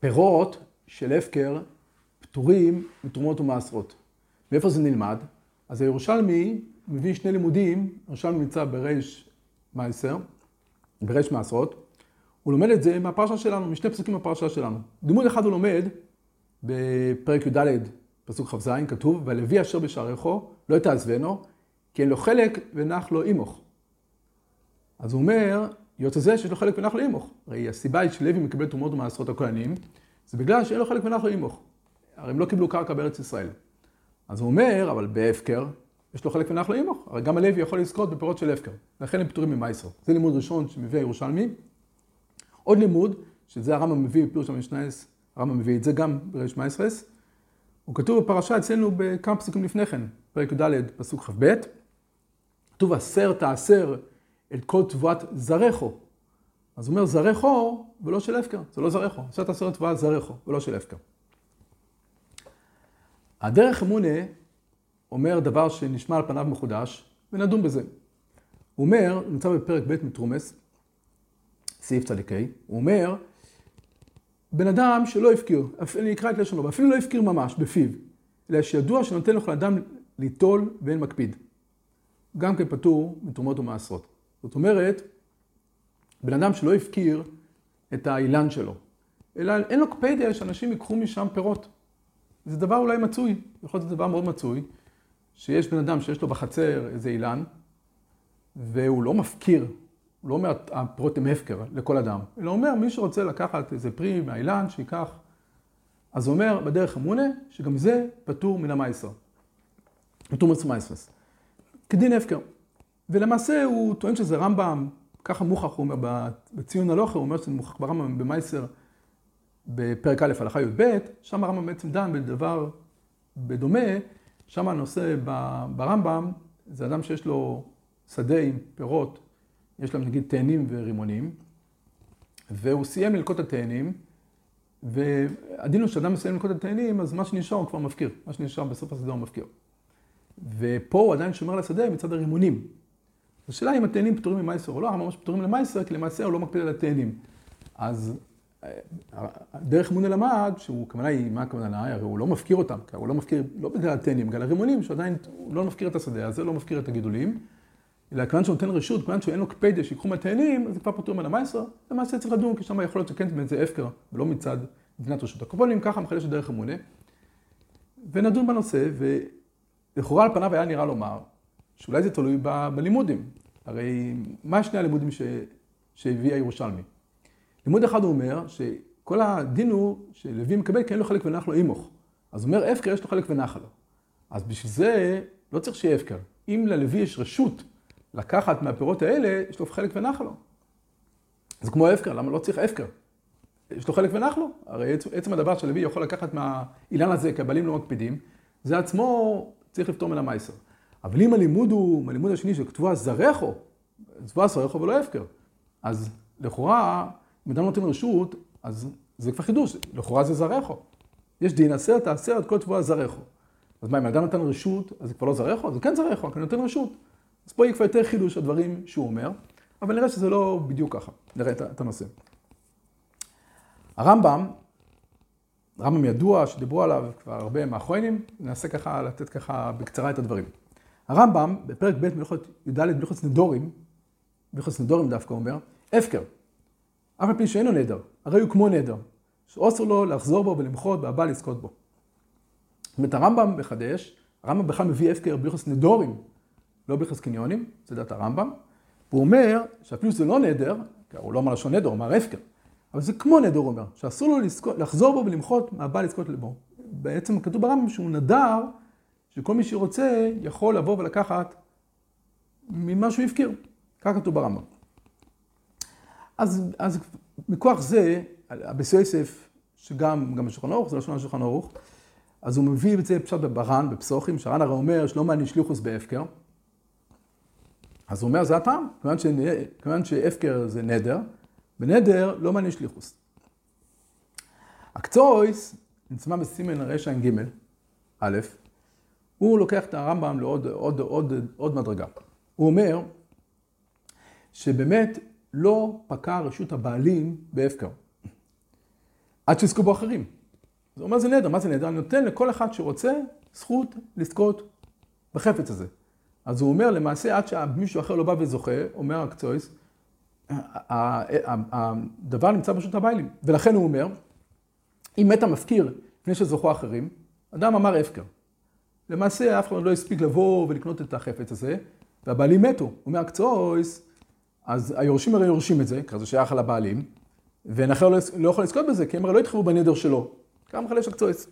פירות של הפקר פטורים מתרומות ומעשרות. מאיפה זה נלמד? אז הירושלמי מביא שני לימודים, הירושלמי נמצא בריש מייסר, בריש מעשרות, הוא לומד את זה מהפרשה שלנו, משני פסוקים מהפרשה שלנו. לימוד אחד הוא לומד בפרק י"ד, פסוק כ"ז, כתוב, והלוי אשר בשעריכו לא תעזבנו, כי אין לו חלק ונח לו אימוך. אז הוא אומר, יוצא זה שיש לו חלק ונח לו אימוך. הרי הסיבה היא שלוי מקבל תרומות ומעשרות הכהנים, זה בגלל שאין לו חלק ונח לו אימוך. הרי הם לא קיבלו קרקע בארץ ישראל. אז הוא אומר, אבל בהפקר, יש לו חלק ונח לו אימוך. הרי גם הלוי יכול לזכות בפירות של הפקר. לכן הם פטורים ממייסר. זה לימוד ראשון שמביא הירושלמי. עוד לימוד, שזה הרמב"ם מביא בפירוש המשנייס, הרמב"ם מביא את זה גם בריש מייסרס. הוא כתוב בפרשה אצלנו בכמה פסוקים לפני כן, פרק י"ד, פסוק כ"ב. כתוב, עשר תעשר את כל תבואת זרחו. אז הוא אומר זרחו ולא של הפקר, זה לא זרחו. עשר תעשר את תבואת זרחו ולא של הפקר. הדרך אמונה אומר דבר שנשמע על פניו מחודש, ונדון בזה. הוא אומר, נמצא בפרק ב' מתרומס, סעיף צדיקי, הוא אומר, בן אדם שלא הפקיר, אני אקרא את לשונו, ואפילו לא הפקיר ממש בפיו, אלא שידוע שנותן לכל אדם ליטול ואין מקפיד. גם כן פטור מתרומות ומעשרות. זאת אומרת, בן אדם שלא הפקיר את האילן שלו, אלא אין לו קפדיה שאנשים ייקחו משם פירות. זה דבר אולי מצוי, יכול להיות דבר מאוד מצוי, שיש בן אדם שיש לו בחצר איזה אילן, והוא לא מפקיר, הוא לא אומר הפירות הם הפקר לכל אדם, אלא אומר מי שרוצה לקחת איזה פרי מהאילן, שייקח. אז הוא אומר בדרך אמונה, שגם זה פטור מן המייסר. פטור מצמייסרס. כדין הפקר. ולמעשה הוא טוען שזה רמב"ם, ככה מוכח, הוא אומר בציון הלוכר, הוא אומר שזה מוכח ברמב"ם במייסר בפרק א', הלכה י"ב, שם הרמב"ם בעצם דן בדבר בדומה, שם הנושא ברמב"ם, זה אדם שיש לו שדה עם פירות, יש להם נגיד תאנים ורימונים, והוא סיים ללקוט את התאנים, והדין הוא שאדם מסיים ללקוט את התאנים, אז מה שנשאר הוא כבר מפקיר, מה שנשאר בסוף השדה הוא מפקיר. ופה הוא עדיין שומר על השדה מצד הרימונים. השאלה אם התאנים פטורים ממייסר או לא, ממש פטורים למייסר, כי למעשה הוא לא מקפיד על התאנים. אז דרך אמונה למד, שהוא, היא, מה הכוונה לה? הרי הוא לא מפקיר אותם, הוא לא מפקיר, לא בגלל הטנים, בגלל הרימונים, שעדיין הוא לא מפקיר את השדה הזה, לא מפקיר את הגידולים, אלא כיוון שהוא נותן רשות, כיוון שאין לו קפדיה שיקחו מהטענים, אז זה כבר פטור מן המייסר, למעשה צריך לדון, כי שם יכול להיות שכן זה הפקר, ולא מצד מדינת רשות הקופונים, ככה מחדש את דרך אמונה. ונדון בנושא, ולכאורה על פניו היה נראה לומר, שאולי זה תלוי ב, בלימודים. הרי מה שני הלימודים ש, שהביא הירושלמי? לימוד אחד הוא אומר שכל הדין הוא שלוי מקבל כי אין לו חלק ונח לו אימוך. אז הוא אומר הפקר יש לו חלק ונח לו. אז בשביל זה לא צריך שיהיה הפקר. אם ללוי יש רשות לקחת מהפירות האלה, יש לו חלק ונח לו. זה כמו הפקר, למה לא צריך הפקר? יש לו חלק ונח לו. הרי עצם הדבר שלוי יכול לקחת מהאילן הזה, כי הבעלים לא מקפידים, זה עצמו צריך לפתור מן המייסר. אבל אם הלימוד הוא, הלימוד השני שכתבו זרחו, צבוע זרחו ולא הפקר. אז לכאורה, אם אדם נותן רשות, אז זה כבר חידוש, לכאורה זה זרחו. יש דין עשרת העשרת כל תבואה זרחו. אז מה, אם אדם נתן רשות, אז זה כבר לא זרחו? זה כן זרחו, כי אני נותן רשות. אז פה יהיה כבר יותר חידוש הדברים שהוא אומר, אבל נראה שזה לא בדיוק ככה. נראה את הנושא. הרמב"ם, רמב"ם ידוע שדיברו עליו כבר הרבה מאחרונים, ננסה ככה לתת ככה בקצרה את הדברים. הרמב"ם, בפרק ב' מלכות י"ד מלכות נדורים, מלכות נדורים דווקא אומר, הפקר. אף על פי שאינו נדר, הרי הוא כמו נדר, שאוסר לו לחזור בו ולמחות והבא לזכות בו. זאת אומרת, הרמב"ם מחדש, הרמב"ם בכלל מביא הפקר ביחס נדורים, לא ביחס קניונים, זה דעת הרמב"ם, והוא אומר שאפילו שזה לא נדר, הוא לא אומר לשון נדר, הוא אומר הפקר, אבל זה כמו נדר, הוא אומר, שאסור לו לזכות, לחזור בו ולמחות מהבא לזכות לבו. בעצם כתוב ברמב"ם שהוא נדר, שכל מי שרוצה יכול לבוא ולקחת ממה שהוא הפקיר. כך כתוב ברמב"ם. אז, אז מכוח זה, אבס יוסף, שגם גם בשולחן ערוך, זה לשון השולחן ערוך, אז הוא מביא את זה פשוט בברן, בפסוחים, שרן הרי אומר שלא מעניין שליחוס בהפקר. אז הוא אומר, זה הטעם, כיוון, ש... כיוון שהפקר זה נדר, בנדר לא מעניין שליחוס. הקצויס, נצמא בסימן רע"ג, א', הוא לוקח את הרמב"ם לעוד עוד, עוד, עוד מדרגה. הוא אומר שבאמת לא פקע רשות הבעלים בהפקר. עד שיזכו בו אחרים. זה אומר זה נדר, מה זה נדר? אני נותן לכל אחד שרוצה זכות לזכות בחפץ הזה. אז הוא אומר למעשה עד שמישהו אחר לא בא וזוכה, אומר הקצויס, הדבר נמצא ברשות הביילים. ולכן הוא אומר, אם מת המפקיר לפני שזוכו אחרים, אדם אמר הפקר. למעשה אף אחד לא הספיק לבוא ולקנות את החפץ הזה, והבעלים מתו. הוא אומר הקצויס, אז היורשים הרי יורשים את זה, כי זה שייך לבעלים, ואחר לא, לא יכול לזכות בזה, כי הם הרי לא התחייבו בנדר שלו. כמה מחלש הקצועס.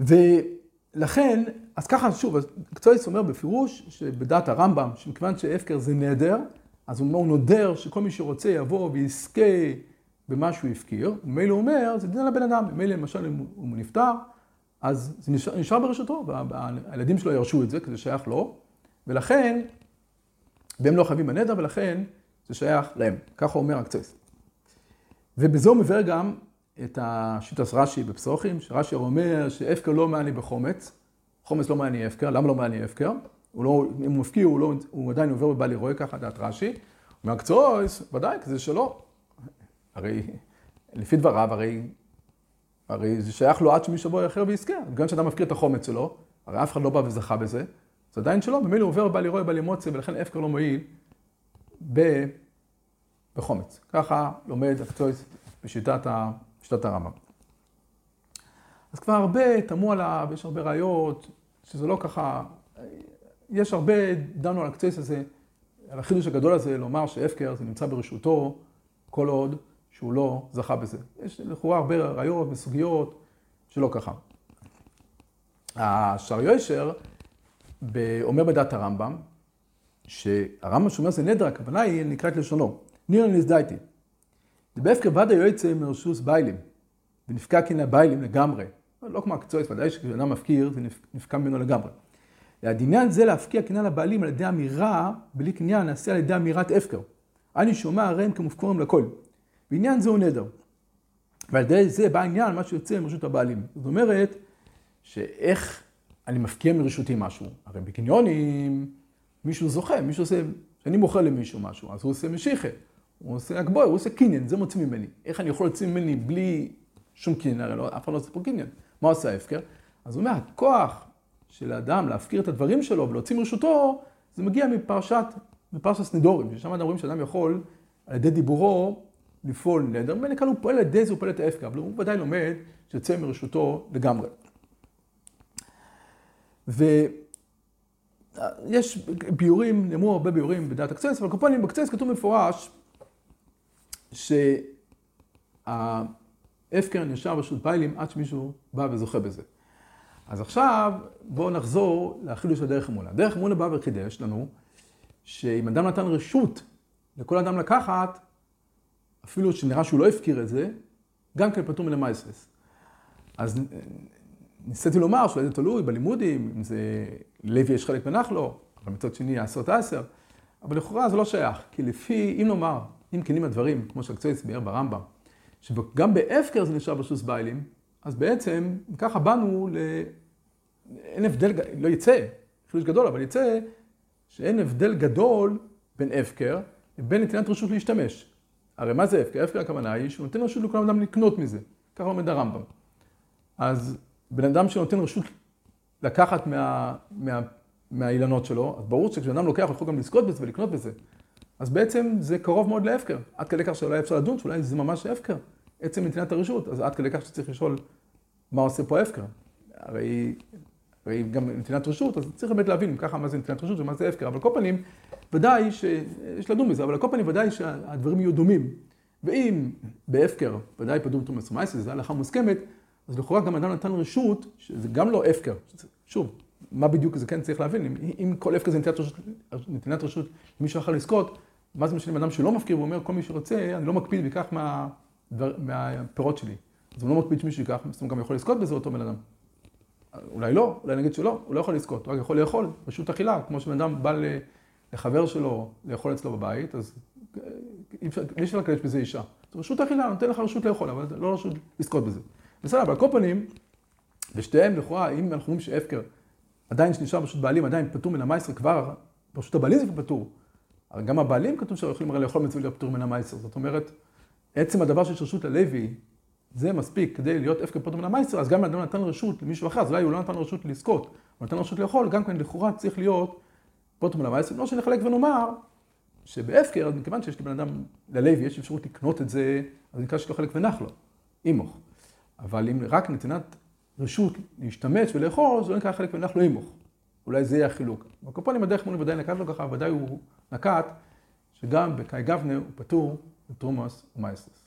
ולכן, אז ככה, שוב, הקצועס אומר בפירוש שבדעת הרמב"ם, שמכיוון שהפקר זה נדר, אז הוא אומר, הוא נודר שכל מי שרוצה יבוא ויזכה במה שהוא הפקיר, ומילא הוא אומר, זה דין לבן אדם, מילא למשל אם הוא נפטר, אז זה נשאר, נשאר ברשותו, והילדים שלו ירשו את זה, כי זה שייך לו, ולכן, והם לא חייבים בנדר, ולכן זה שייך להם. ככה אומר הקצועס. ובזה הוא מבאר גם את השיטס רש"י בפסוחים, שרש"י אומר שהפקר לא מעני בחומץ, חומץ לא מעני הפקר, למה לא מעני הפקר? הוא לא, אם הוא מפקיר, הוא, לא, הוא עדיין עובר בבעלי רואה, ככה דעת רש"י. הוא אומר, קצויס, ודאי, כי זה שלו. הרי, לפי דבריו, הרי, הרי זה שייך לו עד שמישהו יבוא אחר ויזכה. גם כשאדם מפקיר את החומץ שלו, הרי אף אחד לא בא וזכה בזה, זה עדיין שלו, במילא הוא עובר בבעלי רואה, בבעלי מוצא, ולכן הפקר לא מועיל ב... בחומץ. ככה לומד הקצויס בשיטת ה... הרמב"ם. אז כבר הרבה תמו עליו, יש הרבה ראיות, שזה לא ככה, יש הרבה, דנו על הקצייס הזה, על החידוש הגדול הזה, לומר שהפקר זה נמצא ברשותו כל עוד שהוא לא זכה בזה. יש לכאורה הרבה ראיות וסוגיות שלא ככה. השער יושר אומר בדעת הרמב"ם, שהרמב"ם שאומר זה נדר, הכוונה היא נקראת לשונו. נירא נזדייתי. בהפקר ודאי יועצה מרשוס ביילים, ונפקע כן הביילים לגמרי. לא כמו הקצועץ, ודאי שכשאדם מפקיר זה נפקע ממנו לגמרי. הדניין זה להפקיע קניין לבעלים על ידי אמירה, בלי קניין נעשה על ידי אמירת הפקר. אני שומע הרי הם כמופקורים לכל. בעניין זה הוא נדר. ועל ידי זה בא העניין, מה שיוצא מרשות הבעלים. זאת אומרת, שאיך אני מפקיע מרשותי משהו. הרי בקניונים מישהו זוכה, מישהו עושה, כשאני מוכר למישהו משהו, אז הוא עושה משיחה. הוא עושה הגבוה, הוא עושה קניין, זה מוציא ממני. איך אני יכול להוציא ממני בלי שום קניין? הרי לא, אף אחד לא עושה פה קניין. מה עושה ההפקר? אז הוא אומר, הכוח של האדם להפקיר את הדברים שלו ולהוציא מרשותו, זה מגיע מפרשת, מפרשת סנידורים, ששם אנחנו רואים שאדם יכול על ידי דיבורו לפעול נדר. ממילא כאן הוא פועל על ידי זה, הוא פועל את ההפקר, אבל הוא ודאי לומד שיוצא מרשותו לגמרי. ויש ביורים, נאמרו הרבה ביורים בדעת הקצץ, אבל קופונים בקצץ כתוב מפורש שההפקר נשאר ברשות פיילים עד שמישהו בא וזוכה בזה. אז עכשיו בואו נחזור לחידוש של דרך אמונה. דרך אמונה בא וחידש לנו שאם אדם נתן רשות לכל אדם לקחת, אפילו שנראה שהוא לא הפקיר את זה, גם כן פטור מן המייסרס. אז ניסיתי לומר שאולי זה תלוי בלימודים, אם זה לוי יש חלק בנחלו, אבל מצד שני עשרות עשר, אבל לכאורה זה לא שייך, כי לפי, אם נאמר, אם כנים הדברים, כמו שהקצועץ ביאר ברמב"ם, שגם בהפקר זה נשאר בשוס ביילים, אז בעצם ככה באנו ל... אין הבדל, לא יצא, חידוש גדול, אבל יצא שאין הבדל גדול בין הפקר לבין נתינת רשות להשתמש. הרי מה זה הפקר? הפקר הכוונה היא שהוא נותן רשות לכולם אדם לקנות מזה. ככה עומד הרמב"ם. אז בן אדם שנותן רשות לקחת מה, מה, מהאילנות שלו, אז ברור שכשבן אדם לוקח הוא יכול גם לזכות בזה ולקנות בזה. אז בעצם זה קרוב מאוד להפקר. עד כדי כך שאולי אפשר לדון שאולי זה ממש הפקר. עצם נתינת הרשות, אז עד כדי כך שצריך לשאול מה עושה פה ההפקר. הרי, הרי גם נתינת רשות, אז צריך באמת להבין ככה מה זה נתינת רשות ומה זה הפקר. אבל על כל פנים, ודאי שיש לדון בזה, אבל על כל פנים ודאי שהדברים יהיו דומים. ואם בהפקר, ודאי פדום תומס ומייסס, זו הלכה מוסכמת, אז לכאורה גם אדם נתן רשות, שזה גם לא הפקר. שוב, מה בדיוק זה כן צריך להבין, אם, אם כל הפקר זה נתינת רשות, נתינת רשות למישהו אחר לזכות, מה זה משנה עם אדם שלא מפקיר ואומר, כל מי שרוצה, אני לא מקפיד ויקח מה, מהפירות שלי. אז הוא לא מקפיד שמישהו ייקח, זאת אומרת, גם יכול לזכות בזה אותו בן אדם. אולי לא, אולי נגיד שלא, הוא לא יכול לזכות, הוא רק יכול לאכול, רשות אכילה, כמו שבן אדם בא לחבר שלו לאכול אצלו בבית, אז אי אפשר לקדש בזה אישה. זו רשות אכילה, נותן לך רשות לאכול, אבל לא רשות לזכות בזה. בסדר, אבל על כל פנים, בשתיהם לכאורה, אם אנחנו אומרים שהפקר עדיין שנשאר ברשות בעלים, עדיין פטור מן המייסר כבר, ברשות הבעלים זה פטור. הרי גם הבעלים כתוב שהם יכולים הרי לאכול מצווה להיות פטור מן המייסר. זאת אומרת, עצם הדבר שיש רשות ללוי, זה מספיק כדי להיות הפקר פוטו מן המייסר, אז גם אם אדם נתן רשות למישהו אחר, אז אולי הוא לא נתן רשות לזכות, הוא נתן רשות לאכול, גם כן לכאורה צריך להיות פוטו מן המייסר, לא שנחלק ונאמר שבהפקר, אז מכיוון שיש לבן אדם, ללוי יש אפשרות לקנות את זה, אז נקרא לו חלק ונח לו, אימוך. אבל אם רק נתינת רשות להשתמש ולאכול, זה לא נקרא חלק ונח לו אימוך. אולי זה יהיה החילוק. בקופונים הדרך מולי ודאי נקט לו ככה, ודאי הוא נקט, שגם בקאי גבנה הוא פטור בתרומוס ומייסרס.